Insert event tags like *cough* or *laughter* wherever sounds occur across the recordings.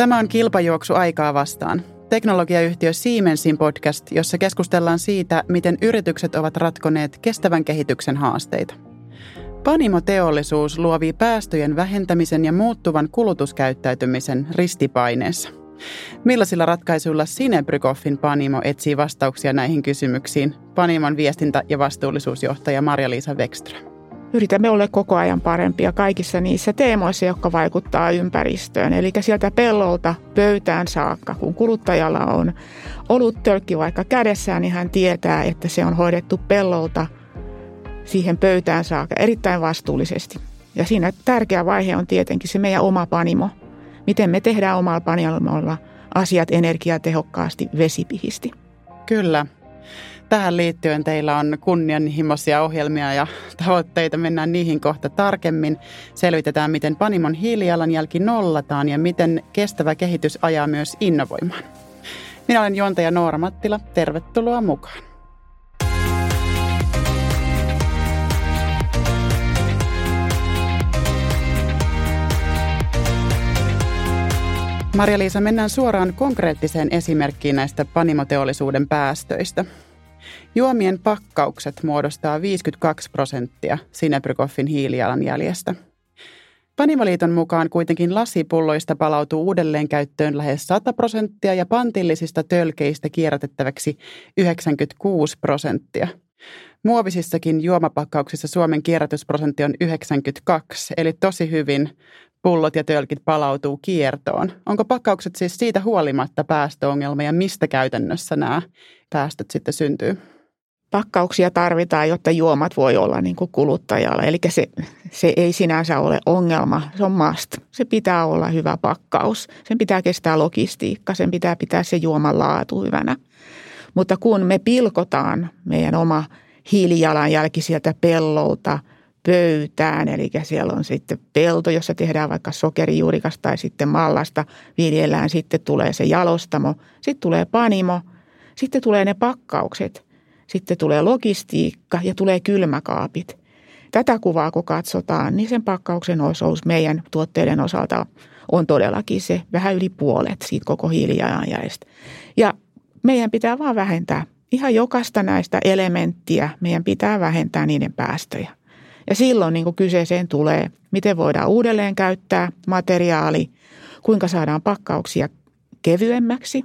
Tämä on kilpajuoksu aikaa vastaan. Teknologiayhtiö Siemensin podcast, jossa keskustellaan siitä, miten yritykset ovat ratkoneet kestävän kehityksen haasteita. Panimoteollisuus luovii päästöjen vähentämisen ja muuttuvan kulutuskäyttäytymisen ristipaineessa. Millaisilla ratkaisuilla Sinebrykoffin Panimo etsii vastauksia näihin kysymyksiin? Panimon viestintä- ja vastuullisuusjohtaja Marja-Liisa Wekström yritämme olla koko ajan parempia kaikissa niissä teemoissa, jotka vaikuttaa ympäristöön. Eli sieltä pellolta pöytään saakka, kun kuluttajalla on ollut tölkki vaikka kädessään, niin hän tietää, että se on hoidettu pellolta siihen pöytään saakka erittäin vastuullisesti. Ja siinä tärkeä vaihe on tietenkin se meidän oma panimo. Miten me tehdään omalla panimolla asiat energiatehokkaasti vesipihisti. Kyllä. Tähän liittyen teillä on kunnianhimoisia ohjelmia ja tavoitteita. Mennään niihin kohta tarkemmin. Selvitetään, miten Panimon hiilijalanjälki nollataan ja miten kestävä kehitys ajaa myös innovoimaan. Minä olen juontaja Noora Mattila. Tervetuloa mukaan. Maria-Liisa, mennään suoraan konkreettiseen esimerkkiin näistä panimoteollisuuden päästöistä. Juomien pakkaukset muodostaa 52 prosenttia Sinebrykoffin hiilijalanjäljestä. Panimaliiton mukaan kuitenkin lasipulloista palautuu uudelleen käyttöön lähes 100 prosenttia ja pantillisista tölkeistä kierrätettäväksi 96 prosenttia. Muovisissakin juomapakkauksissa Suomen kierrätysprosentti on 92, eli tosi hyvin pullot ja tölkit palautuu kiertoon. Onko pakkaukset siis siitä huolimatta päästöongelma ja mistä käytännössä nämä päästöt sitten syntyy? Pakkauksia tarvitaan, jotta juomat voi olla niin kuin kuluttajalla. Eli se, se ei sinänsä ole ongelma, se on must. Se pitää olla hyvä pakkaus. Sen pitää kestää logistiikka, sen pitää pitää se juoman laatu hyvänä. Mutta kun me pilkotaan meidän oma hiilijalanjälki sieltä pellolta – pöytään. Eli siellä on sitten pelto, jossa tehdään vaikka sokerijuurikasta tai sitten mallasta. Viljellään, sitten tulee se jalostamo, sitten tulee panimo, sitten tulee ne pakkaukset, sitten tulee logistiikka ja tulee kylmäkaapit. Tätä kuvaa kun katsotaan, niin sen pakkauksen osuus meidän tuotteiden osalta on todellakin se vähän yli puolet siitä koko hiilijalanjäljestä. Ja meidän pitää vaan vähentää ihan jokaista näistä elementtiä, meidän pitää vähentää niiden päästöjä. Ja silloin niin kuin kyseeseen tulee, miten voidaan uudelleen käyttää materiaali, kuinka saadaan pakkauksia kevyemmäksi,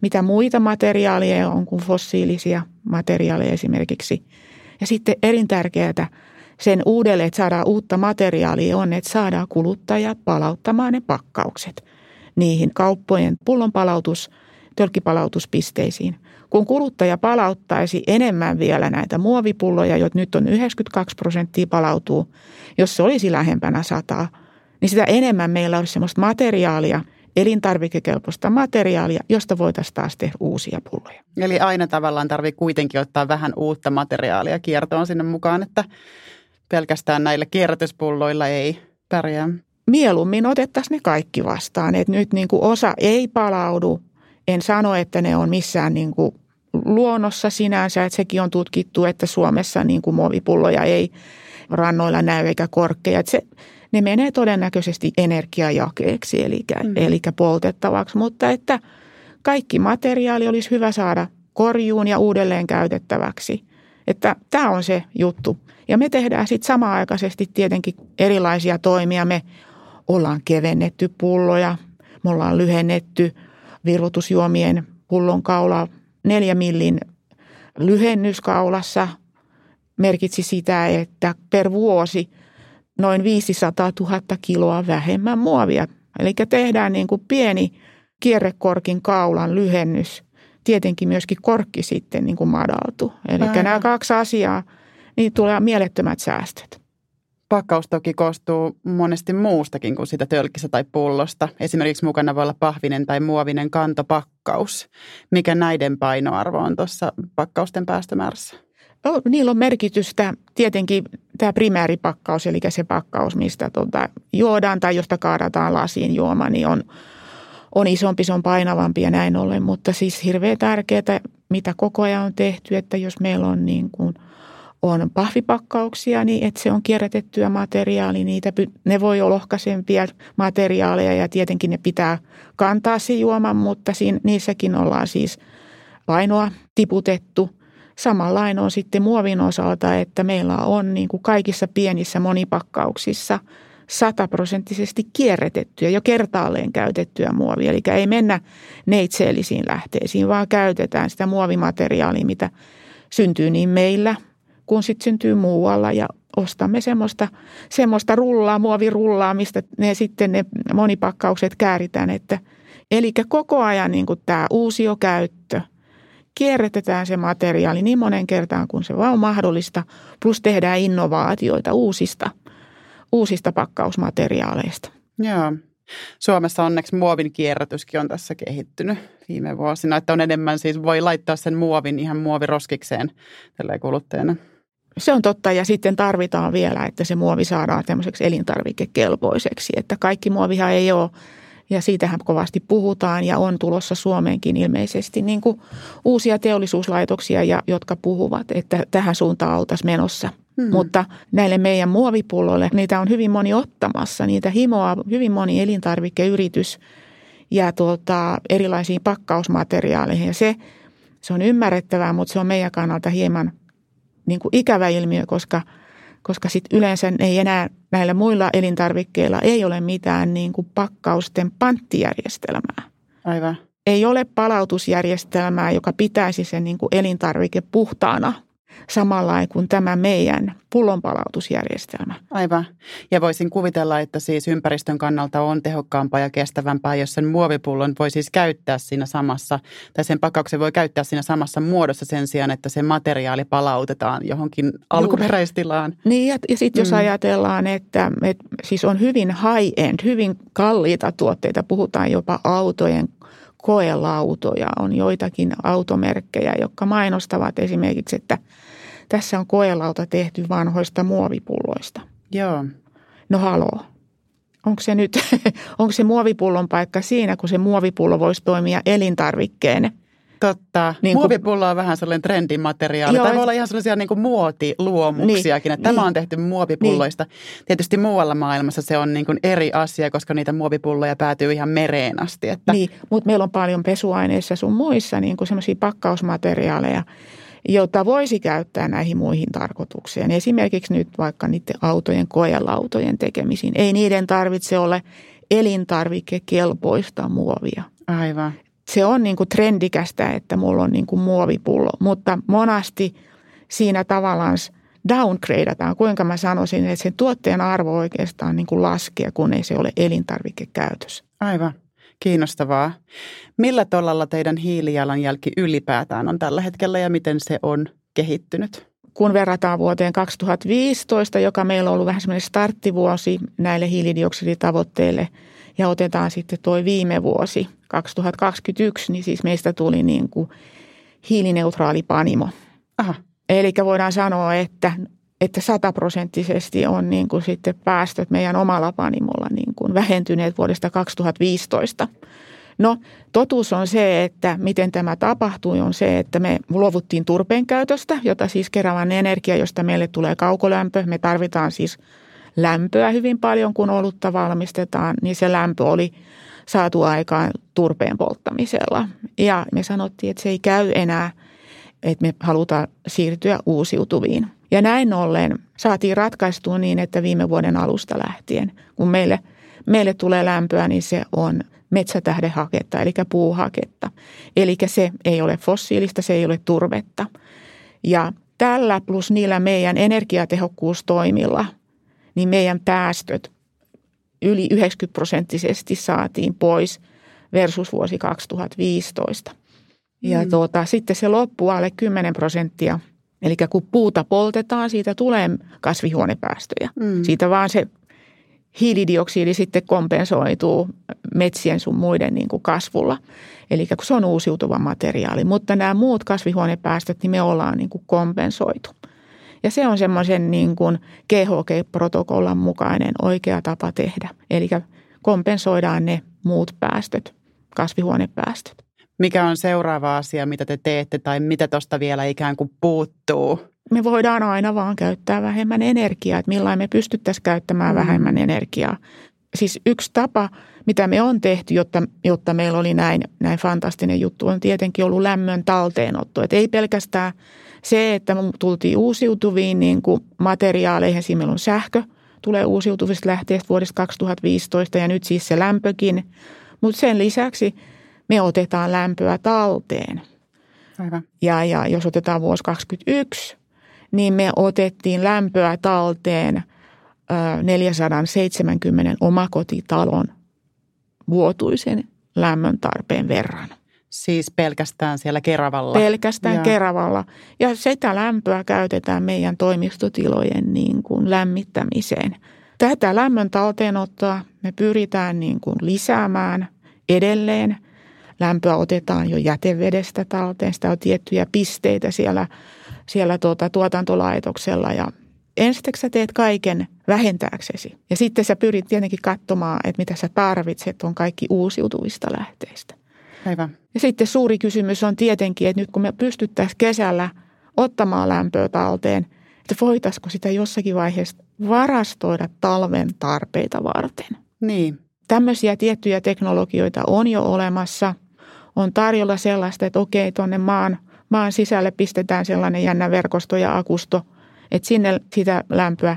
mitä muita materiaaleja on kuin fossiilisia materiaaleja esimerkiksi. Ja sitten elintärkeää sen uudelleen, että saadaan uutta materiaalia on, että saadaan kuluttaja palauttamaan ne pakkaukset niihin kauppojen pullonpalautus, tölkkipalautuspisteisiin – kun kuluttaja palauttaisi enemmän vielä näitä muovipulloja, joita nyt on 92 prosenttia palautuu, jos se olisi lähempänä sataa, niin sitä enemmän meillä olisi sellaista materiaalia, elintarvikekelpoista materiaalia, josta voitaisiin taas tehdä uusia pulloja. Eli aina tavallaan tarvii kuitenkin ottaa vähän uutta materiaalia kiertoon sinne mukaan, että pelkästään näillä kierrätyspulloilla ei pärjää. Mieluummin otettaisiin ne kaikki vastaan, että nyt niin kuin osa ei palaudu, en sano, että ne on missään niin kuin luonnossa sinänsä, että sekin on tutkittu, että Suomessa niin kuin muovipulloja ei rannoilla näy eikä korkkeja. Että se, ne menee todennäköisesti energiajakeeksi, eli, mm. eli poltettavaksi, mutta että kaikki materiaali olisi hyvä saada korjuun ja uudelleen käytettäväksi. Että tämä on se juttu. Ja me tehdään sitten samaaikaisesti tietenkin erilaisia toimia. Me ollaan kevennetty pulloja, me ollaan lyhennetty – virvoitusjuomien pullonkaula neljä millin lyhennyskaulassa merkitsi sitä, että per vuosi noin 500 000 kiloa vähemmän muovia. Eli tehdään niin kuin pieni kierrekorkin kaulan lyhennys. Tietenkin myöskin korkki sitten niin kuin madaltuu. Eli nämä kaksi asiaa, niin tulee mielettömät säästöt. Pakkaus toki koostuu monesti muustakin kuin sitä tölkissä tai pullosta. Esimerkiksi mukana voi olla pahvinen tai muovinen kantopakkaus. Mikä näiden painoarvo on tuossa pakkausten päästömäärässä? No, niillä on merkitystä tietenkin tämä primääripakkaus, eli se pakkaus, mistä tuota, juodaan tai josta kaadataan lasiin juoma, niin on, on isompi, se on painavampi ja näin ollen. Mutta siis hirveän tärkeää, mitä koko ajan on tehty, että jos meillä on niin kuin on pahvipakkauksia, niin että se on kierrätettyä materiaalia. Niitä, ne voi olla lohkaisempia materiaaleja ja tietenkin ne pitää kantaa se juoman, mutta siinä, niissäkin ollaan siis painoa tiputettu. Samanlainen on sitten muovin osalta, että meillä on niin kuin kaikissa pienissä monipakkauksissa sataprosenttisesti kierrätettyä, jo kertaalleen käytettyä muovia. Eli ei mennä neitseellisiin lähteisiin, vaan käytetään sitä muovimateriaalia, mitä syntyy niin meillä kun sitten syntyy muualla ja ostamme semmoista, semmoista rullaa, muovirullaa, mistä ne sitten ne monipakkaukset kääritään. Että, eli koko ajan niin kuin tämä uusiokäyttö, kierrätetään se materiaali niin monen kertaan kuin se vaan on mahdollista, plus tehdään innovaatioita uusista, uusista pakkausmateriaaleista. Joo. Suomessa onneksi muovin kierrätyskin on tässä kehittynyt viime vuosina, että on enemmän siis voi laittaa sen muovin ihan muoviroskikseen tällä kuluttajana. Se on totta ja sitten tarvitaan vielä, että se muovi saadaan tämmöiseksi elintarvikekelpoiseksi, että kaikki muovihan ei ole ja siitähän kovasti puhutaan ja on tulossa Suomeenkin ilmeisesti niin kuin uusia teollisuuslaitoksia, ja, jotka puhuvat, että tähän suuntaan oltaisiin menossa. Hmm. Mutta näille meidän muovipulloille, niitä on hyvin moni ottamassa, niitä himoaa hyvin moni elintarvikeyritys ja tuota, erilaisiin pakkausmateriaaleihin. Ja se, se on ymmärrettävää, mutta se on meidän kannalta hieman niin kuin ikävä ilmiö, koska, koska sit yleensä ei enää näillä muilla elintarvikkeilla ei ole mitään niin kuin pakkausten panttijärjestelmää. Aivan. Ei ole palautusjärjestelmää, joka pitäisi sen niin kuin elintarvike puhtaana – samalla kuin tämä meidän pullonpalautusjärjestelmä. Aivan. Ja voisin kuvitella, että siis ympäristön kannalta on tehokkaampaa ja kestävämpää, jos sen muovipullon voi siis käyttää siinä samassa, tai sen pakkauksen voi käyttää siinä samassa muodossa sen sijaan, että se materiaali palautetaan johonkin alkuperäistilaan. Niin, ja, ja sitten jos mm. ajatellaan, että, että siis on hyvin high-end, hyvin kalliita tuotteita, puhutaan jopa autojen koelautoja, on joitakin automerkkejä, jotka mainostavat esimerkiksi, että tässä on koelauta tehty vanhoista muovipulloista. Joo. No haloo. Onko se nyt, *laughs* onko se muovipullon paikka siinä, kun se muovipullo voisi toimia elintarvikkeen – Totta. Niin Muovipullo on vähän sellainen trendimateriaali. Joo, tai voi olla ihan sellaisia niin kuin muotiluomuksiakin, niin, että niin, tämä on tehty muovipulloista. Niin. Tietysti muualla maailmassa se on niin kuin eri asia, koska niitä muovipulloja päätyy ihan mereen asti. Että. Niin, mutta meillä on paljon pesuaineissa sun muissa niin kuin sellaisia pakkausmateriaaleja, jota voisi käyttää näihin muihin tarkoituksiin. Esimerkiksi nyt vaikka niiden autojen koelautojen tekemisiin. Ei niiden tarvitse olla elintarvikekelpoista muovia. Aivan se on niin kuin trendikästä, että mulla on niin kuin muovipullo, mutta monasti siinä tavallaan downgradeataan, kuinka mä sanoisin, että sen tuotteen arvo oikeastaan niin kuin laskee, kun ei se ole elintarvikekäytös. Aivan. Kiinnostavaa. Millä tolalla teidän hiilijalanjälki ylipäätään on tällä hetkellä ja miten se on kehittynyt? Kun verrataan vuoteen 2015, joka meillä on ollut vähän semmoinen starttivuosi näille hiilidioksiditavoitteille – ja otetaan sitten tuo viime vuosi, 2021, niin siis meistä tuli niin kuin hiilineutraali panimo. Aha. Eli voidaan sanoa, että, että sataprosenttisesti on niin kuin sitten päästöt meidän omalla panimolla niin kuin vähentyneet vuodesta 2015. No totuus on se, että miten tämä tapahtui, on se, että me luovuttiin turpeen käytöstä, jota siis kerävän energia, josta meille tulee kaukolämpö. Me tarvitaan siis lämpöä hyvin paljon, kun olutta valmistetaan, niin se lämpö oli saatu aikaan turpeen polttamisella. Ja me sanottiin, että se ei käy enää, että me halutaan siirtyä uusiutuviin. Ja näin ollen saatiin ratkaistua niin, että viime vuoden alusta lähtien, kun meille, meille tulee lämpöä, niin se on metsätähdehaketta, eli puuhaketta. Eli se ei ole fossiilista, se ei ole turvetta. Ja tällä plus niillä meidän energiatehokkuustoimilla – niin meidän päästöt yli 90 prosenttisesti saatiin pois versus vuosi 2015. Ja mm. tuota, sitten se loppuu alle 10 prosenttia. Eli kun puuta poltetaan, siitä tulee kasvihuonepäästöjä. Mm. Siitä vaan se hiilidioksidi sitten kompensoituu metsien sun muiden niin kuin kasvulla. Eli kun se on uusiutuva materiaali. Mutta nämä muut kasvihuonepäästöt, niin me ollaan niin kuin kompensoitu. Ja se on semmoisen niin kuin GHG-protokollan mukainen oikea tapa tehdä. Eli kompensoidaan ne muut päästöt, kasvihuonepäästöt. Mikä on seuraava asia, mitä te teette tai mitä tuosta vielä ikään kuin puuttuu? me voidaan aina vaan käyttää vähemmän energiaa, että millain me pystyttäisiin käyttämään mm. vähemmän energiaa. Siis yksi tapa, mitä me on tehty, jotta, jotta meillä oli näin, näin fantastinen juttu, on tietenkin ollut lämmön talteenotto. Että ei pelkästään se, että me tultiin uusiutuviin niin kuin materiaaleihin, siinä meillä on sähkö, tulee uusiutuvista lähteistä vuodesta 2015 ja nyt siis se lämpökin. Mutta sen lisäksi me otetaan lämpöä talteen. Aivan. Ja, ja jos otetaan vuosi 2021, niin me otettiin lämpöä talteen 470 omakotitalon vuotuisen lämmön tarpeen verran. Siis pelkästään siellä Keravalla? Pelkästään ja. Keravalla. Ja sitä lämpöä käytetään meidän toimistotilojen niin kuin lämmittämiseen. Tätä lämmön talteenottoa me pyritään niin kuin lisäämään edelleen. Lämpöä otetaan jo jätevedestä talteen. Sitä on tiettyjä pisteitä siellä, siellä tuota, tuotantolaitoksella ja ensiksi sä teet kaiken vähentääksesi. Ja sitten sä pyrit tietenkin katsomaan, että mitä sä tarvitset on kaikki uusiutuvista lähteistä. Aivan. Ja sitten suuri kysymys on tietenkin, että nyt kun me pystyttäisiin kesällä ottamaan lämpöä talteen, että voitaisiko sitä jossakin vaiheessa varastoida talven tarpeita varten. Niin. Tämmöisiä tiettyjä teknologioita on jo olemassa. On tarjolla sellaista, että okei, tuonne maan, maan sisälle pistetään sellainen jännä verkosto ja akusto, että sinne sitä lämpöä.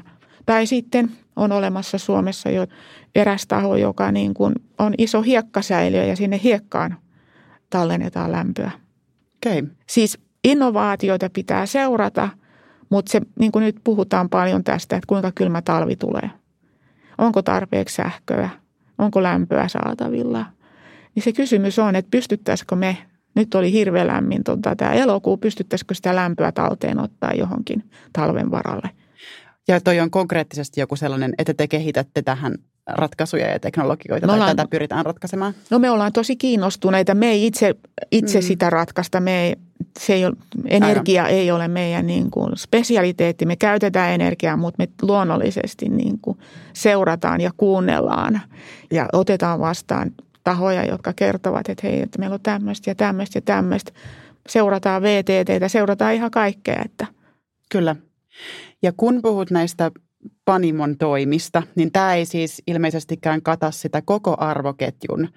Tai sitten on olemassa Suomessa jo eräs taho, joka niin kuin on iso hiekkasäiliö ja sinne hiekkaan tallennetaan lämpöä. Okay. Siis innovaatioita pitää seurata, mutta se, niin kuin nyt puhutaan paljon tästä, että kuinka kylmä talvi tulee. Onko tarpeeksi sähköä? Onko lämpöä saatavilla? Niin se kysymys on, että pystyttäisikö me, nyt oli hirveän lämmin tota, tämä elokuu, pystyttäisikö sitä lämpöä talteen ottaa johonkin talven varalle? Ja toi on konkreettisesti joku sellainen, että te kehitätte tähän ratkaisuja ja teknologioita me ollaan, tai tätä pyritään ratkaisemaan? No me ollaan tosi kiinnostuneita. Me ei itse, itse mm. sitä ratkaista. Me ei, se ei ole, energia Aivan. ei ole meidän niin kuin spesialiteetti. Me käytetään energiaa, mutta me luonnollisesti niin kuin seurataan ja kuunnellaan ja otetaan vastaan tahoja, jotka kertovat, että hei, että meillä on tämmöistä ja tämmöistä ja tämmöistä. Seurataan VTTtä, seurataan ihan kaikkea. Että. Kyllä. Ja kun puhut näistä Panimon toimista, niin tämä ei siis ilmeisestikään kata sitä koko arvoketjun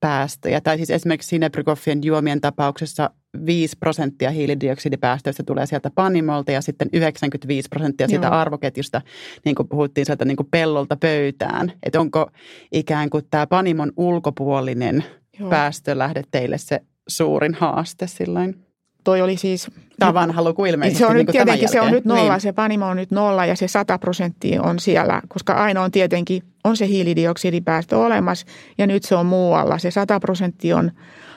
päästöjä. Tai siis esimerkiksi Sinebrykoffien juomien tapauksessa 5 prosenttia hiilidioksidipäästöistä tulee sieltä Panimolta ja sitten 95 prosenttia siitä Joo. arvoketjusta, niin kuin puhuttiin sieltä niin kuin pellolta pöytään. Että onko ikään kuin tämä Panimon ulkopuolinen Joo. päästölähde teille se suurin haaste silloin? Toi oli siis... Tämä on vanha luku ilmeisesti. Se on niin nyt tietenkin, se on nyt nolla, niin. se panimo on nyt nolla ja se 100 prosenttia on siellä, koska aina on tietenkin, on se hiilidioksidipäästö olemassa ja nyt se on muualla. Se 100 prosenttia on,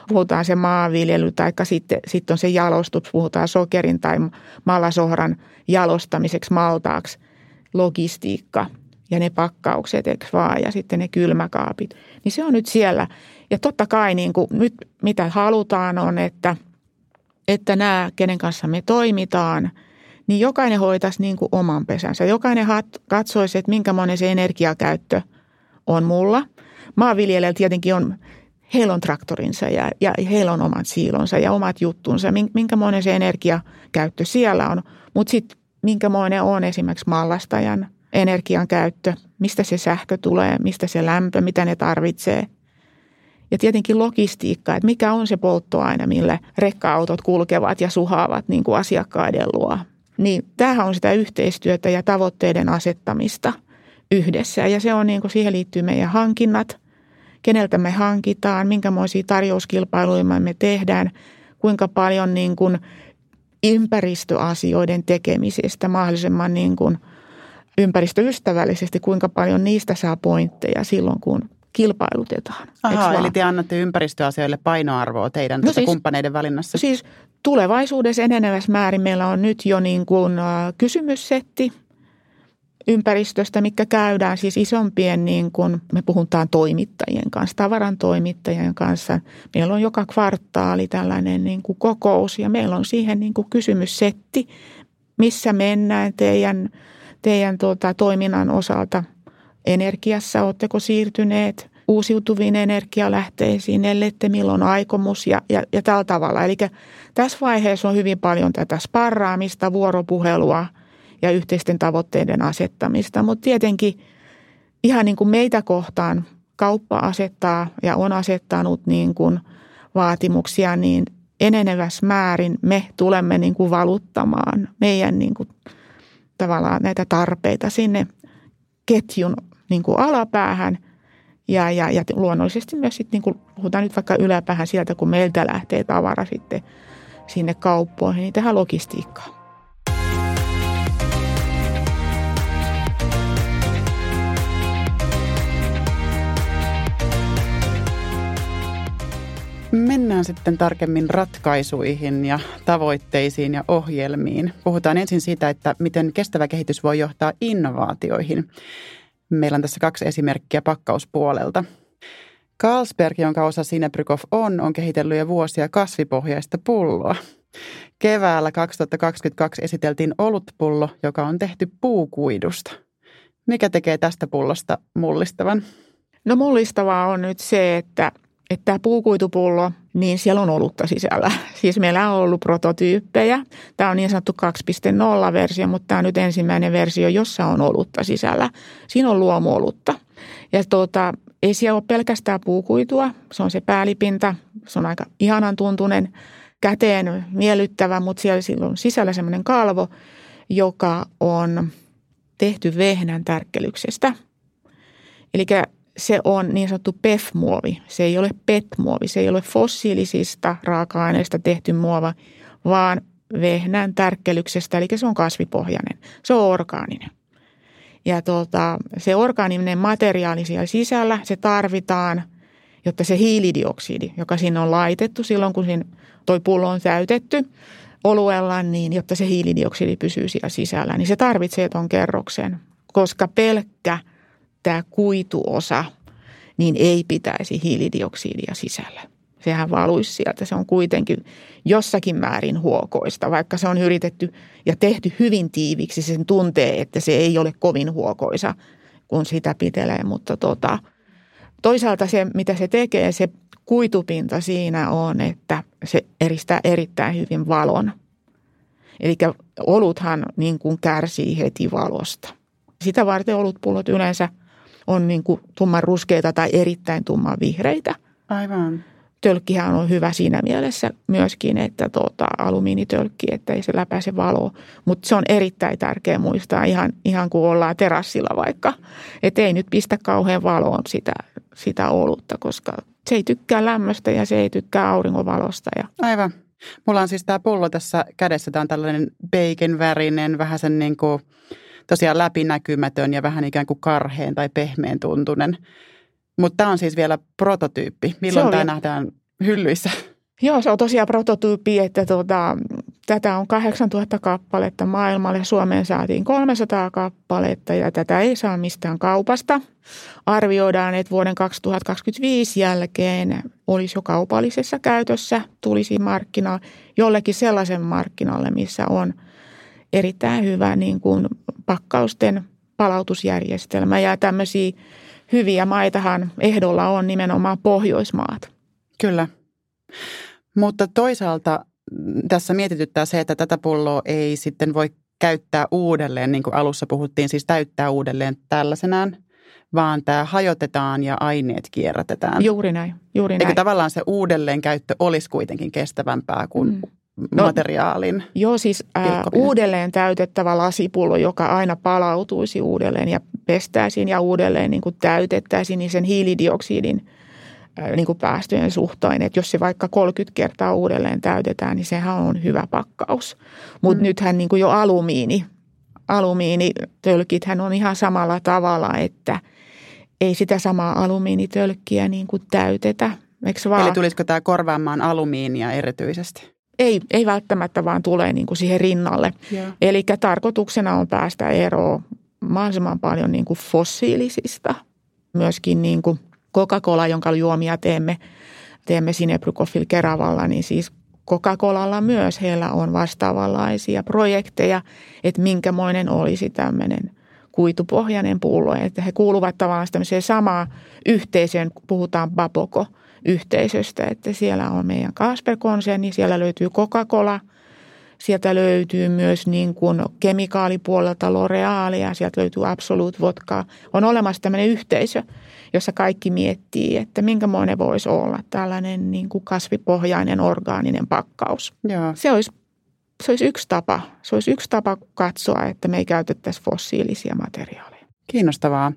puhutaan se maanviljely tai sitten, sitten on se jalostus, puhutaan sokerin tai malasohran jalostamiseksi maltaaksi, logistiikka ja ne pakkaukset, eikö vaan, ja sitten ne kylmäkaapit. Niin se on nyt siellä. Ja totta kai niin kuin nyt mitä halutaan on, että – että nämä, kenen kanssa me toimitaan, niin jokainen hoitaisi niin kuin oman pesänsä. Jokainen katsoisi, että minkä monen se energiakäyttö on mulla. Maanviljelijällä tietenkin on, heillä on traktorinsa ja, ja heillä on omat siilonsa ja omat juttunsa, minkä monen se energiakäyttö siellä on. Mutta sitten minkä monen on esimerkiksi mallastajan energian käyttö, mistä se sähkö tulee, mistä se lämpö, mitä ne tarvitsee – ja tietenkin logistiikka, että mikä on se polttoaine, millä rekka-autot kulkevat ja suhaavat niin kuin asiakkaiden luo. Niin tämähän on sitä yhteistyötä ja tavoitteiden asettamista yhdessä. Ja se on niin kuin, siihen liittyy meidän hankinnat, keneltä me hankitaan, minkämoisia tarjouskilpailuja me tehdään, kuinka paljon niin kuin ympäristöasioiden tekemisestä mahdollisimman niin kuin ympäristöystävällisesti, kuinka paljon niistä saa pointteja silloin, kun kilpailutetaan. Aha, eli te annatte ympäristöasioille painoarvoa teidän no siis, kumppaneiden valinnassa. Siis tulevaisuudessa enenevässä määrin meillä on nyt jo niin kuin kysymyssetti ympäristöstä, mikä käydään siis isompien, niin kuin me puhutaan toimittajien kanssa, tavaran toimittajien kanssa. Meillä on joka kvartaali tällainen niin kuin kokous ja meillä on siihen niin kuin kysymyssetti, missä mennään teidän, teidän tuota, toiminnan osalta – energiassa, oletteko siirtyneet uusiutuviin energialähteisiin, ellei milloin aikomus ja, ja, ja tällä tavalla. Eli tässä vaiheessa on hyvin paljon tätä sparraamista, vuoropuhelua ja yhteisten tavoitteiden asettamista, mutta tietenkin ihan niin kuin meitä kohtaan kauppa asettaa ja on asettanut niin kuin vaatimuksia, niin enenevässä määrin me tulemme niin kuin valuttamaan meidän niin kuin tavallaan näitä tarpeita sinne ketjun niin kuin alapäähän ja, ja, ja luonnollisesti myös sitten, niin kuin puhutaan nyt vaikka yläpäähän sieltä, kun meiltä lähtee tavara sitten sinne kauppoihin, niin tähän logistiikkaan. Mennään sitten tarkemmin ratkaisuihin ja tavoitteisiin ja ohjelmiin. Puhutaan ensin siitä, että miten kestävä kehitys voi johtaa innovaatioihin. Meillä on tässä kaksi esimerkkiä pakkauspuolelta. Carlsberg, jonka osa Sinebrykov on, on kehitellyt jo vuosia kasvipohjaista pulloa. Keväällä 2022 esiteltiin olutpullo, joka on tehty puukuidusta. Mikä tekee tästä pullosta mullistavan? No mullistavaa on nyt se, että että tämä puukuitupullo, niin siellä on olutta sisällä. *laughs* Siis meillä on ollut prototyyppejä. Tämä on niin sanottu 2.0-versio, mutta tämä on nyt ensimmäinen versio, jossa on olutta sisällä. Siinä on luomuolutta. Ja tuota, ei siellä ole pelkästään puukuitua, se on se päälipinta, se on aika ihanan tuntunen, käteen miellyttävä, mutta siellä on sisällä semmoinen kalvo, joka on tehty vehnän tärkkelyksestä. Eli se on niin sanottu PEF-muovi. Se ei ole PET-muovi, se ei ole fossiilisista raaka-aineista tehty muova, vaan vehnän tärkkelyksestä, eli se on kasvipohjainen. Se on orgaaninen. Ja tuota, se orgaaninen materiaali siellä sisällä, se tarvitaan, jotta se hiilidioksidi, joka sinne on laitettu silloin, kun toi pullo on täytetty oluella, niin jotta se hiilidioksidi pysyy siellä sisällä, niin se tarvitsee tuon kerroksen, koska pelkkä – tämä kuituosa, niin ei pitäisi hiilidioksidia sisällä. Sehän valuisi sieltä. Se on kuitenkin jossakin määrin huokoista, vaikka se on yritetty ja tehty hyvin tiiviksi. Sen tuntee, että se ei ole kovin huokoisa, kun sitä pitelee. Mutta tota, toisaalta se, mitä se tekee, se kuitupinta siinä on, että se eristää erittäin hyvin valon. Eli oluthan niin kuin kärsii heti valosta. Sitä varten olutpullot yleensä – on niin kuin tumman ruskeita tai erittäin tumman vihreitä. Aivan. Tölkkihän on hyvä siinä mielessä myöskin, että tuota, alumiinitölkki, että ei se läpäise valoa. Mutta se on erittäin tärkeä muistaa ihan, ihan kuin ollaan terassilla vaikka. Että ei nyt pistä kauhean valoon sitä, sitä olutta, koska se ei tykkää lämmöstä ja se ei tykkää auringonvalosta. Ja... Aivan. Mulla on siis tämä pullo tässä kädessä. Tämä on tällainen bacon värinen, vähän sen niin kuin – tosiaan läpinäkymätön ja vähän ikään kuin karheen tai pehmeän tuntunen. Mutta tämä on siis vielä prototyyppi. Milloin tämä nähdään hyllyissä? *laughs* Joo, se on tosiaan prototyyppi, että tuota, tätä on 8000 kappaletta maailmalle. Suomeen saatiin 300 kappaletta ja tätä ei saa mistään kaupasta. Arvioidaan, että vuoden 2025 jälkeen olisi jo kaupallisessa käytössä, tulisi markkina jollekin sellaisen markkinalle, missä on erittäin hyvä niin kuin pakkausten palautusjärjestelmä ja tämmöisiä hyviä maitahan ehdolla on nimenomaan Pohjoismaat. Kyllä. Mutta toisaalta tässä mietityttää se, että tätä pulloa ei sitten voi käyttää uudelleen, niin kuin alussa puhuttiin, siis täyttää uudelleen tällaisenaan, vaan tämä hajotetaan ja aineet kierrätetään. Juuri näin, juuri näin. Eikö tavallaan se uudelleenkäyttö olisi kuitenkin kestävämpää kuin mm no, materiaalin Joo, siis ää, uudelleen täytettävä lasipullo, joka aina palautuisi uudelleen ja pestäisiin ja uudelleen niin kuin täytettäisiin, niin sen hiilidioksidin ää, niin kuin päästöjen suhteen. Että jos se vaikka 30 kertaa uudelleen täytetään, niin sehän on hyvä pakkaus. Mutta mm. nythän niin kuin jo alumiini, alumiinitölkithän on ihan samalla tavalla, että ei sitä samaa alumiinitölkkiä niin kuin täytetä. Eli tulisiko tämä korvaamaan alumiinia erityisesti? Ei, ei välttämättä vaan tulee niin kuin siihen rinnalle. Yeah. Eli tarkoituksena on päästä eroon mahdollisimman paljon niin kuin fossiilisista. Myöskin niin kuin Coca-Cola, jonka juomia teemme, teemme Sinebrykoffil Keravalla, niin siis Coca-Colalla myös heillä on vastaavanlaisia projekteja, että minkämoinen olisi tämmöinen kuitupohjainen pullo. Että he kuuluvat tavallaan tämmöiseen samaan yhteisöön, puhutaan Baboko yhteisöstä, että siellä on meidän Kasper-konserni, siellä löytyy Coca-Cola, sieltä löytyy myös niin kuin kemikaalipuolelta L'Orealia, sieltä löytyy Absolute Vodka. On olemassa tämmöinen yhteisö, jossa kaikki miettii, että minkämoinen voisi olla tällainen niin kuin kasvipohjainen orgaaninen pakkaus. Joo. Se olisi se olisi yksi tapa. Se olisi yksi tapa katsoa, että me ei käytettäisi fossiilisia materiaaleja. Kiinnostavaa.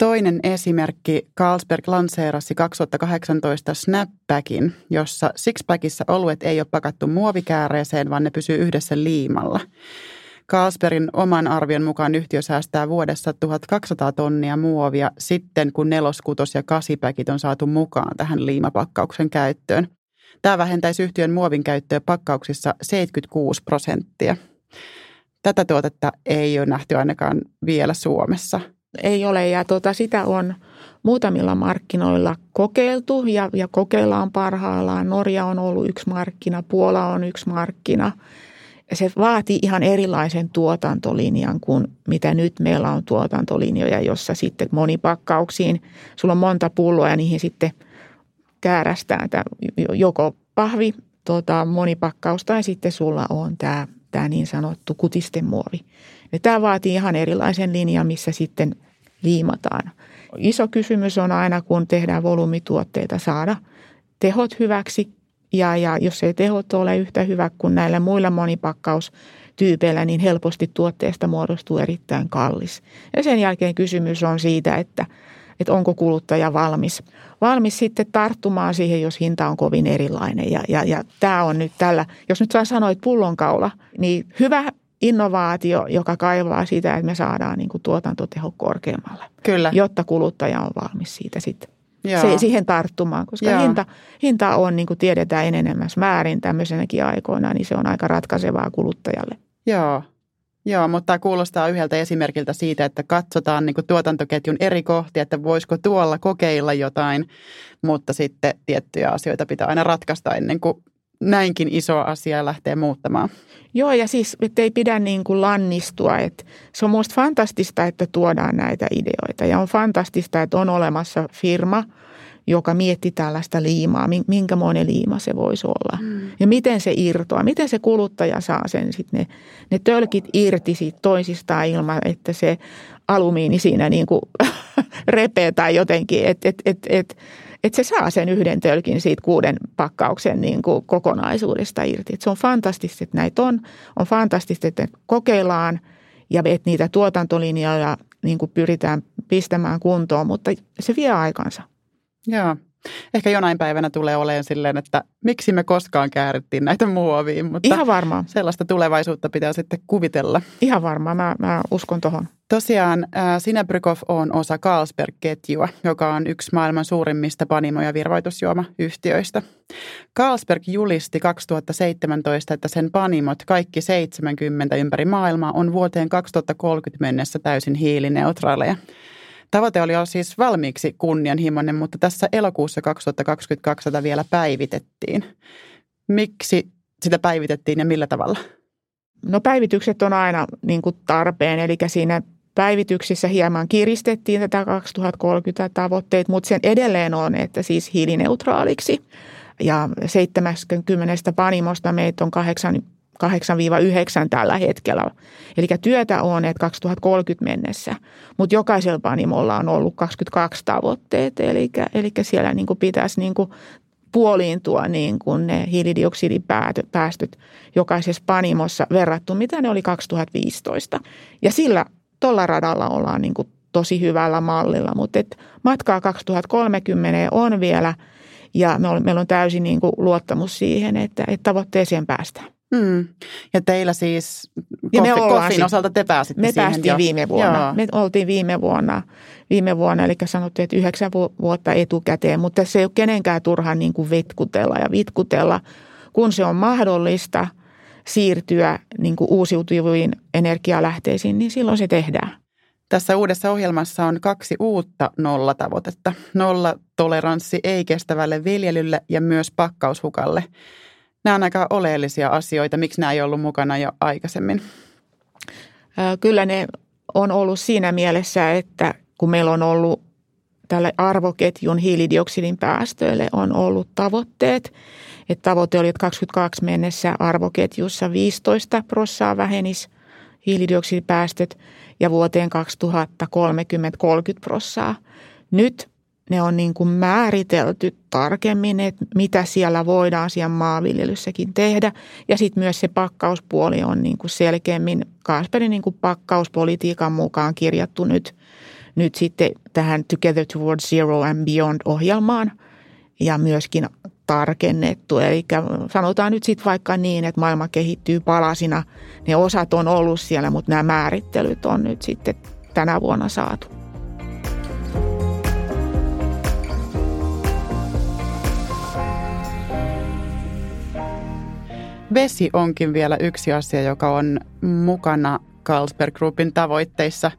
Toinen esimerkki, Carlsberg lanseerasi 2018 Snapbackin, jossa Sixpackissa oluet ei ole pakattu muovikääreeseen, vaan ne pysyy yhdessä liimalla. Carlsbergin oman arvion mukaan yhtiö säästää vuodessa 1200 tonnia muovia sitten, kun nelos, kutos ja kasipäkit on saatu mukaan tähän liimapakkauksen käyttöön. Tämä vähentäisi yhtiön muovin käyttöä pakkauksissa 76 prosenttia. Tätä tuotetta ei ole nähty ainakaan vielä Suomessa. Ei ole ja tuota, sitä on muutamilla markkinoilla kokeiltu ja, ja kokeillaan parhaillaan. Norja on ollut yksi markkina, Puola on yksi markkina. Se vaatii ihan erilaisen tuotantolinjan kuin mitä nyt meillä on tuotantolinjoja, jossa sitten monipakkauksiin, sulla on monta pulloa ja niihin sitten – käärästään tämä joko pahvi tota, monipakkaus tai sitten sulla on tämä, tämä niin sanottu kutistemuovi. Ja tämä vaatii ihan erilaisen linjan, missä sitten liimataan. Iso kysymys on aina, kun tehdään volyymituotteita, saada tehot hyväksi. Ja, ja jos ei tehot ole yhtä hyvä kuin näillä muilla monipakkaustyypeillä, niin helposti tuotteesta muodostuu erittäin kallis. Ja sen jälkeen kysymys on siitä, että – että onko kuluttaja valmis, valmis sitten tarttumaan siihen, jos hinta on kovin erilainen. Ja, ja, ja tämä on nyt tällä, jos nyt sanoit pullonkaula, niin hyvä innovaatio, joka kaivaa sitä, että me saadaan niin kuin tuotantoteho korkeammalle. Kyllä. Jotta kuluttaja on valmis siitä sitten se, siihen tarttumaan, koska hinta, hinta on, niin kuin tiedetään enenemässä määrin tämmöisenäkin aikoina, niin se on aika ratkaisevaa kuluttajalle. Joo, Joo, mutta tämä kuulostaa yhdeltä esimerkiltä siitä, että katsotaan niin tuotantoketjun eri kohtia, että voisiko tuolla kokeilla jotain, mutta sitten tiettyjä asioita pitää aina ratkaista ennen kuin näinkin iso asia lähtee muuttamaan. Joo, ja siis ei pidä niin kuin lannistua. Että se on minusta fantastista, että tuodaan näitä ideoita ja on fantastista, että on olemassa firma – joka mietti tällaista liimaa, minkä monen liima se voisi olla. Mm. Ja miten se irtoaa, miten se kuluttaja saa sen sit ne, ne tölkit irti siitä toisistaan ilman, että se alumiini siinä niin kuin *laughs* repee tai jotenkin, että et, et, et, et se saa sen yhden tölkin siitä kuuden pakkauksen niin kuin kokonaisuudesta irti. Et se on fantastista, että näitä on. On fantastista, että kokeillaan ja että niitä tuotantolinjoja niin kuin pyritään pistämään kuntoon, mutta se vie aikansa. Joo. Ehkä jonain päivänä tulee olemaan silleen, että miksi me koskaan käärittiin näitä muoviin, mutta Ihan varmaan. sellaista tulevaisuutta pitää sitten kuvitella. Ihan varmaan, mä, mä uskon tuohon. Tosiaan äh, Sinebrykov on osa Carlsberg-ketjua, joka on yksi maailman suurimmista panimo- ja virvoitusjuomayhtiöistä. Carlsberg julisti 2017, että sen panimot, kaikki 70 ympäri maailmaa, on vuoteen 2030 mennessä täysin hiilineutraaleja. Tavoite oli jo siis valmiiksi kunnianhimoinen, mutta tässä elokuussa 2022 sitä vielä päivitettiin. Miksi sitä päivitettiin ja millä tavalla? No päivitykset on aina niin kuin tarpeen, eli siinä päivityksissä hieman kiristettiin tätä 2030 tavoitteet, mutta sen edelleen on, että siis hiilineutraaliksi. Ja 70 panimosta meitä on 8 8-9 tällä hetkellä. Eli työtä on, että 2030 mennessä, mutta jokaisella panimolla on ollut 22 tavoitteet, eli, eli siellä niin kuin pitäisi niin kuin puoliintua niin kuin ne hiilidioksidipäästöt jokaisessa panimossa verrattu, mitä ne oli 2015. Ja sillä tuolla radalla ollaan niin kuin tosi hyvällä mallilla, mutta et matkaa 2030 on vielä ja meillä on täysin niin kuin luottamus siihen, että, että tavoitteeseen päästään. Mm. Ja teillä siis ja me koffin osalta te pääsitte Me siihen päästiin jo. viime vuonna. Joo. Me oltiin viime vuonna, viime vuonna, eli sanottiin, että yhdeksän vuotta etukäteen, mutta se ei ole kenenkään turha niin kuin vitkutella ja vitkutella, kun se on mahdollista siirtyä niin kuin uusiutuviin energialähteisiin, niin silloin se tehdään. Tässä uudessa ohjelmassa on kaksi uutta nollatavoitetta. Nollatoleranssi ei-kestävälle viljelylle ja myös pakkaushukalle – nämä on aika oleellisia asioita. Miksi nämä ei ollut mukana jo aikaisemmin? Kyllä ne on ollut siinä mielessä, että kun meillä on ollut tälle arvoketjun hiilidioksidin päästöille on ollut tavoitteet. Että tavoite oli, että 22 mennessä arvoketjussa 15 prossaa vähenisi hiilidioksidipäästöt ja vuoteen 2030 30 prossaa. Nyt ne on niin kuin määritelty tarkemmin, että mitä siellä voidaan siellä maanviljelyssäkin tehdä. Ja sitten myös se pakkauspuoli on niin kuin selkeämmin Kasperin niin kuin pakkauspolitiikan mukaan kirjattu nyt, nyt sitten tähän Together Towards Zero and Beyond-ohjelmaan ja myöskin tarkennettu. Eli sanotaan nyt sitten vaikka niin, että maailma kehittyy palasina. Ne osat on ollut siellä, mutta nämä määrittelyt on nyt sitten tänä vuonna saatu. Vesi onkin vielä yksi asia, joka on mukana Carlsberg Groupin tavoitteissa.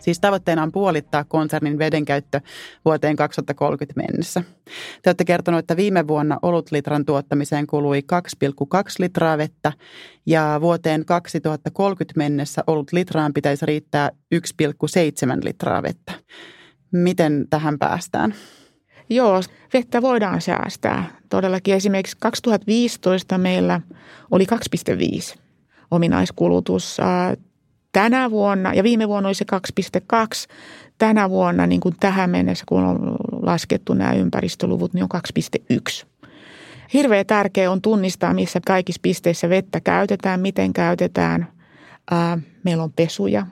Siis tavoitteena on puolittaa konsernin vedenkäyttö vuoteen 2030 mennessä. Te olette kertonut, että viime vuonna olutlitran tuottamiseen kului 2,2 litraa vettä ja vuoteen 2030 mennessä litraan pitäisi riittää 1,7 litraa vettä. Miten tähän päästään? Joo, vettä voidaan säästää. Todellakin esimerkiksi 2015 meillä oli 2,5 ominaiskulutus. Tänä vuonna, ja viime vuonna oli se 2,2, tänä vuonna niin kuin tähän mennessä, kun on laskettu nämä ympäristöluvut, niin on 2,1. Hirveän tärkeää on tunnistaa, missä kaikissa pisteissä vettä käytetään, miten käytetään. Meillä on pesuja,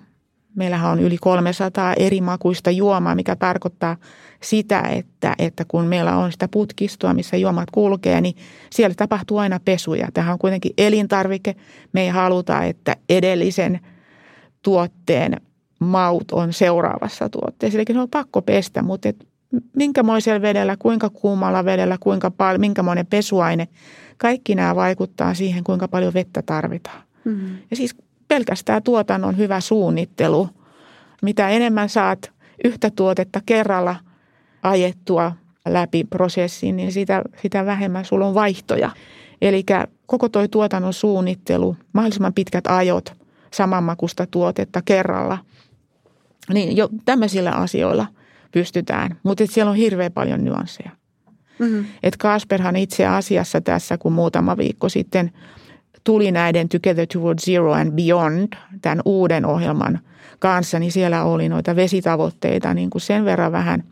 Meillähän on yli 300 eri makuista juomaa, mikä tarkoittaa sitä, että, että kun meillä on sitä putkistoa, missä juomat kulkee, niin siellä tapahtuu aina pesuja. Tähän on kuitenkin elintarvike. Me ei haluta, että edellisen tuotteen maut on seuraavassa tuotteessa. Eli se on pakko pestä, mutta et minkämoisella vedellä, kuinka kuumalla vedellä, kuinka paljon, minkämoinen pesuaine, kaikki nämä vaikuttaa siihen, kuinka paljon vettä tarvitaan. Mm-hmm. Ja siis pelkästään tuotannon hyvä suunnittelu. Mitä enemmän saat yhtä tuotetta kerralla ajettua läpi prosessin, niin sitä, sitä vähemmän sulla on vaihtoja. Eli koko tuo tuotannon suunnittelu, mahdollisimman pitkät ajot samanmakusta tuotetta kerralla, niin jo tämmöisillä asioilla pystytään. Mutta siellä on hirveän paljon nyansseja. Mm-hmm. Et Kasperhan itse asiassa tässä, kun muutama viikko sitten – tuli näiden Together Towards Zero and Beyond, tämän uuden ohjelman kanssa, niin siellä oli noita vesitavoitteita niin kuin sen verran vähän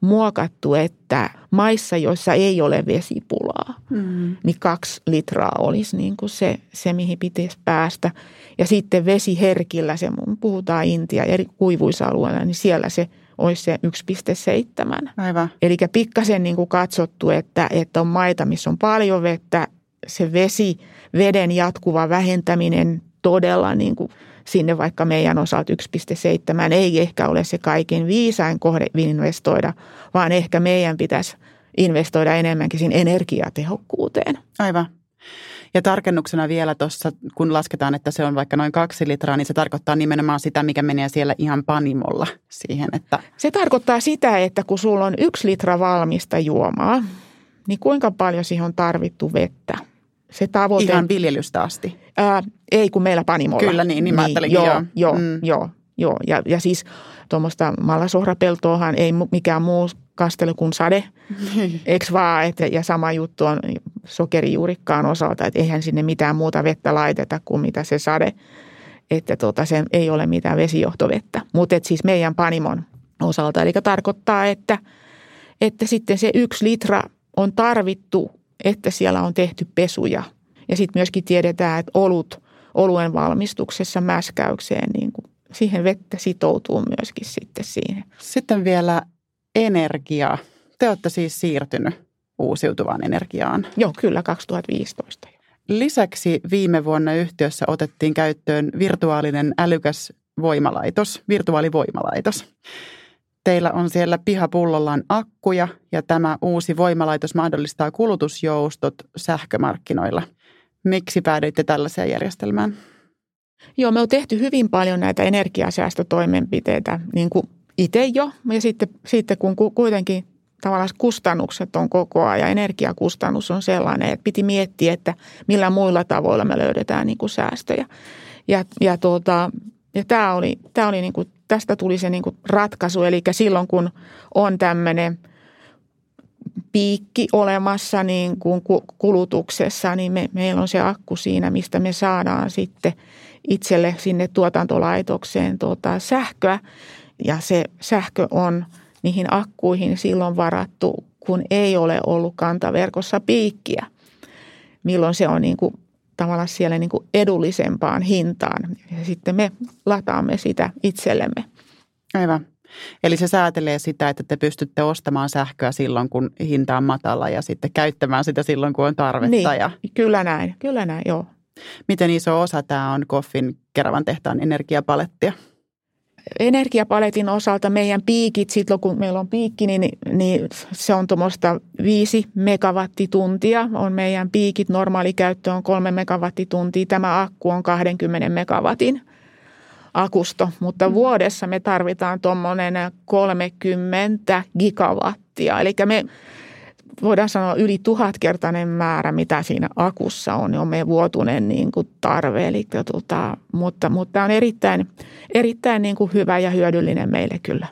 muokattu, että maissa, joissa ei ole vesipulaa, mm. niin kaksi litraa olisi niin kuin se, se, mihin pitäisi päästä. Ja sitten vesiherkillä, se puhutaan Intia eri kuivuisalueilla, niin siellä se olisi se 1,7. Aivan. Eli pikkasen niin kuin katsottu, että, että on maita, missä on paljon vettä, se vesi, veden jatkuva vähentäminen todella niin kuin sinne vaikka meidän osalta 1,7 ei ehkä ole se kaiken viisain kohde investoida, vaan ehkä meidän pitäisi investoida enemmänkin siinä energiatehokkuuteen. Aivan. Ja tarkennuksena vielä tuossa, kun lasketaan, että se on vaikka noin kaksi litraa, niin se tarkoittaa nimenomaan sitä, mikä menee siellä ihan panimolla siihen, että... Se tarkoittaa sitä, että kun sulla on yksi litra valmista juomaa, niin kuinka paljon siihen on tarvittu vettä? Se tavoite... Ihan viljelystä asti? Ää, ei, kun meillä panimolla. Kyllä niin, niin mä niin, joo. Joo, joo, mm. joo, joo. Ja, ja siis tuommoista mallasohrapeltoahan ei mikään muu kastele kuin sade, *laughs* eikö vaan? Et, ja sama juttu on sokerijuurikkaan osalta, että eihän sinne mitään muuta vettä laiteta kuin mitä se sade. Että tota, se ei ole mitään vesijohtovettä. Mutta siis meidän panimon osalta. Eli tarkoittaa, että, että sitten se yksi litra on tarvittu että siellä on tehty pesuja. Ja sitten myöskin tiedetään, että olut, oluen valmistuksessa mäskäykseen, niin kuin siihen vettä sitoutuu myöskin sitten siihen. Sitten vielä energia. Te olette siis siirtynyt uusiutuvaan energiaan. Joo, kyllä 2015. Lisäksi viime vuonna yhtiössä otettiin käyttöön virtuaalinen älykäs voimalaitos, virtuaalivoimalaitos. Teillä on siellä pihapullollaan akkuja ja tämä uusi voimalaitos mahdollistaa kulutusjoustot sähkömarkkinoilla. Miksi päädyitte tällaiseen järjestelmään? Joo, me on tehty hyvin paljon näitä energiasäästötoimenpiteitä niin kuin itse jo. Ja sitten, sitten kun kuitenkin tavallaan kustannukset on koko ajan, energiakustannus on sellainen, että piti miettiä, että millä muilla tavoilla me löydetään niin kuin säästöjä. Ja, ja tuota, Ja tämä oli, tämä oli niin kuin, tästä tuli se niin kuin ratkaisu, eli silloin kun on tämmöinen piikki olemassa niin kuin kulutuksessa, niin me, meillä on se akku siinä, mistä me saadaan sitten itselle sinne tuotantolaitokseen tuota sähköä. Ja se sähkö on niihin akkuihin silloin varattu, kun ei ole ollut kantaverkossa piikkiä, milloin se on niin kuin tavallaan siellä niin kuin edullisempaan hintaan. Ja sitten me lataamme sitä itsellemme. Aivan. Eli se säätelee sitä, että te pystytte ostamaan sähköä silloin, kun hinta on matala ja sitten käyttämään sitä silloin, kun on tarvetta. Niin, ja... kyllä näin, kyllä näin, joo. Miten iso osa tämä on Koffin Keravan tehtaan energiapalettia? Energiapaletin osalta meidän piikit, silloin kun meillä on piikki, niin, niin se on tuommoista 5 megawattituntia. On meidän piikit, normaali käyttö on 3 megawattituntia. Tämä akku on 20 megawatin akusto, mutta mm. vuodessa me tarvitaan tuommoinen 30 gigawattia. Eli me voidaan sanoa yli tuhatkertainen määrä, mitä siinä akussa on, niin on meidän vuotuinen niin kuin tarve. Eli, tota, mutta, mutta tämä on erittäin, erittäin niin kuin hyvä ja hyödyllinen meille kyllä.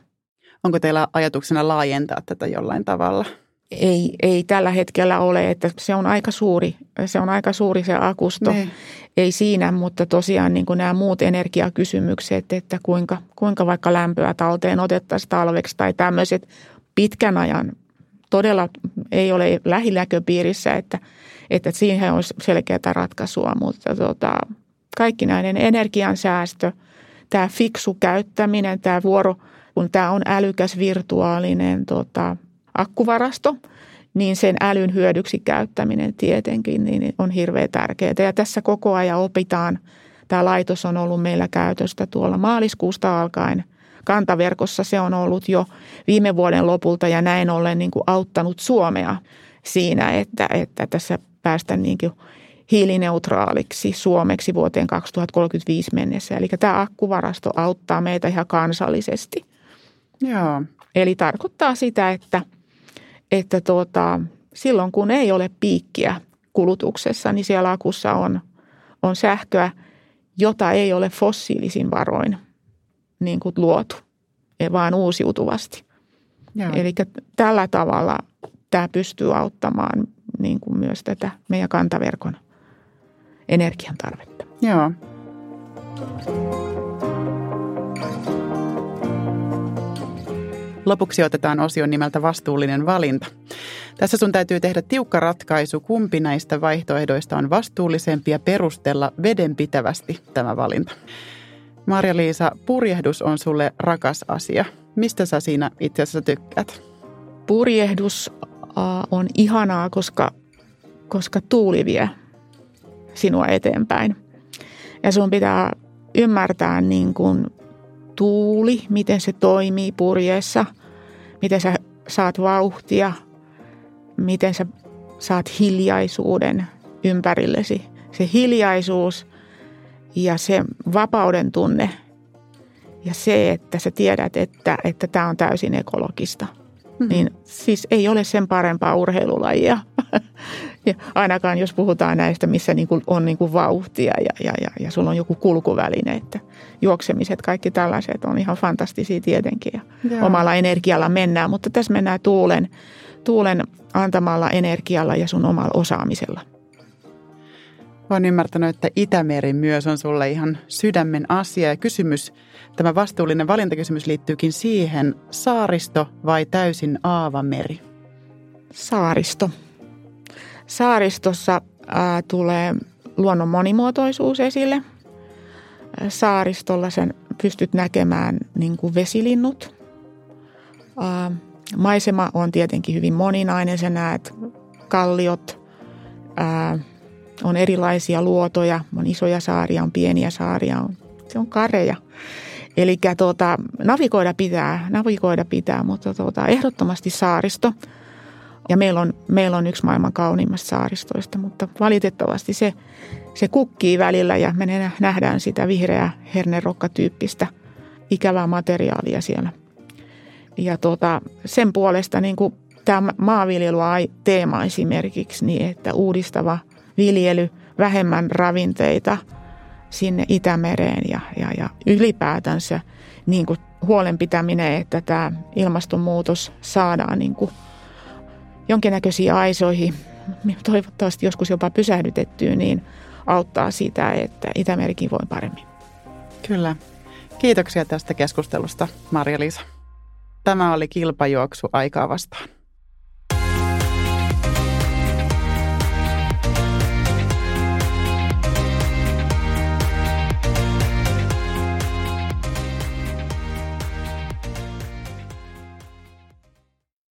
Onko teillä ajatuksena laajentaa tätä jollain tavalla? Ei, ei tällä hetkellä ole, että se on aika suuri, se on aika suuri se akusto. Ne. Niin. Ei siinä, mutta tosiaan niin kuin nämä muut energiakysymykset, että kuinka, kuinka vaikka lämpöä talteen otettaisiin talveksi tai tämmöiset pitkän ajan todella ei ole lähinäköpiirissä, että, että siihen on selkeää ratkaisua, mutta tota, kaikki näiden energiansäästö, tämä fiksu käyttäminen, tämä vuoro, kun tämä on älykäs virtuaalinen tota, akkuvarasto, niin sen älyn hyödyksi käyttäminen tietenkin niin on hirveän tärkeää. Ja tässä koko ajan opitaan, tämä laitos on ollut meillä käytöstä tuolla maaliskuusta alkaen – kantaverkossa se on ollut jo viime vuoden lopulta ja näin ollen niin kuin auttanut Suomea siinä, että, että tässä päästään niin kuin hiilineutraaliksi Suomeksi vuoteen 2035 mennessä. Eli tämä akkuvarasto auttaa meitä ihan kansallisesti. Joo. Eli tarkoittaa sitä, että, että tuota, silloin kun ei ole piikkiä kulutuksessa, niin siellä akussa on, on sähköä, jota ei ole fossiilisin varoin niin kuin luotu, vaan uusiutuvasti. Eli tällä tavalla tämä pystyy auttamaan niin kuin myös tätä meidän kantaverkon energian tarvetta. Joo. Lopuksi otetaan osio nimeltä vastuullinen valinta. Tässä sun täytyy tehdä tiukka ratkaisu, kumpi näistä vaihtoehdoista on vastuullisempi ja perustella vedenpitävästi tämä valinta. Marja-Liisa, purjehdus on sulle rakas asia. Mistä sä siinä itse asiassa tykkäät? Purjehdus on ihanaa, koska, koska tuuli vie sinua eteenpäin. Ja sun pitää ymmärtää niin kuin tuuli, miten se toimii purjeessa, miten sä saat vauhtia, miten sä saat hiljaisuuden ympärillesi. Se hiljaisuus ja se vapauden tunne ja se, että sä tiedät, että, että tämä on täysin ekologista. Mm-hmm. Niin siis ei ole sen parempaa urheilulajia. *laughs* ja ainakaan jos puhutaan näistä, missä niin kuin on niin kuin vauhtia ja, ja, ja, ja sulla on joku kulkuväline, että juoksemiset, kaikki tällaiset on ihan fantastisia tietenkin ja Joo. omalla energialla mennään. Mutta tässä mennään tuulen, tuulen antamalla energialla ja sun omalla osaamisella. Olen ymmärtänyt, että Itämeri myös on sulle ihan sydämen asia ja kysymys, tämä vastuullinen valintakysymys liittyykin siihen, saaristo vai täysin aavameri? Saaristo. Saaristossa ää, tulee luonnon monimuotoisuus esille. Saaristolla sen pystyt näkemään niin kuin vesilinnut. Ää, maisema on tietenkin hyvin moninainen, sä näet kalliot, ää, on erilaisia luotoja, on isoja saaria, on pieniä saaria, on, se on kareja. Eli tuota, navigoida pitää, navigoida pitää, mutta tuota, ehdottomasti saaristo. Ja meillä on, meillä on yksi maailman kauniimmasta saaristoista, mutta valitettavasti se, se kukkii välillä ja me nähdään sitä vihreää hernerokkatyyppistä ikävää materiaalia siellä. Ja tuota, sen puolesta niin kuin tämä maanviljelyteema esimerkiksi, niin että uudistava – viljely, vähemmän ravinteita, sinne Itämereen ja, ja, ja ylipäätänsä niin kuin huolen pitäminen, että tämä ilmastonmuutos saadaan niin kuin jonkinnäköisiin aisoihin, toivottavasti joskus jopa pysähdytettyä, niin auttaa sitä, että Itämerikin voi paremmin. Kyllä. Kiitoksia tästä keskustelusta, Marja-Liisa. Tämä oli kilpajuoksu aikaa vastaan.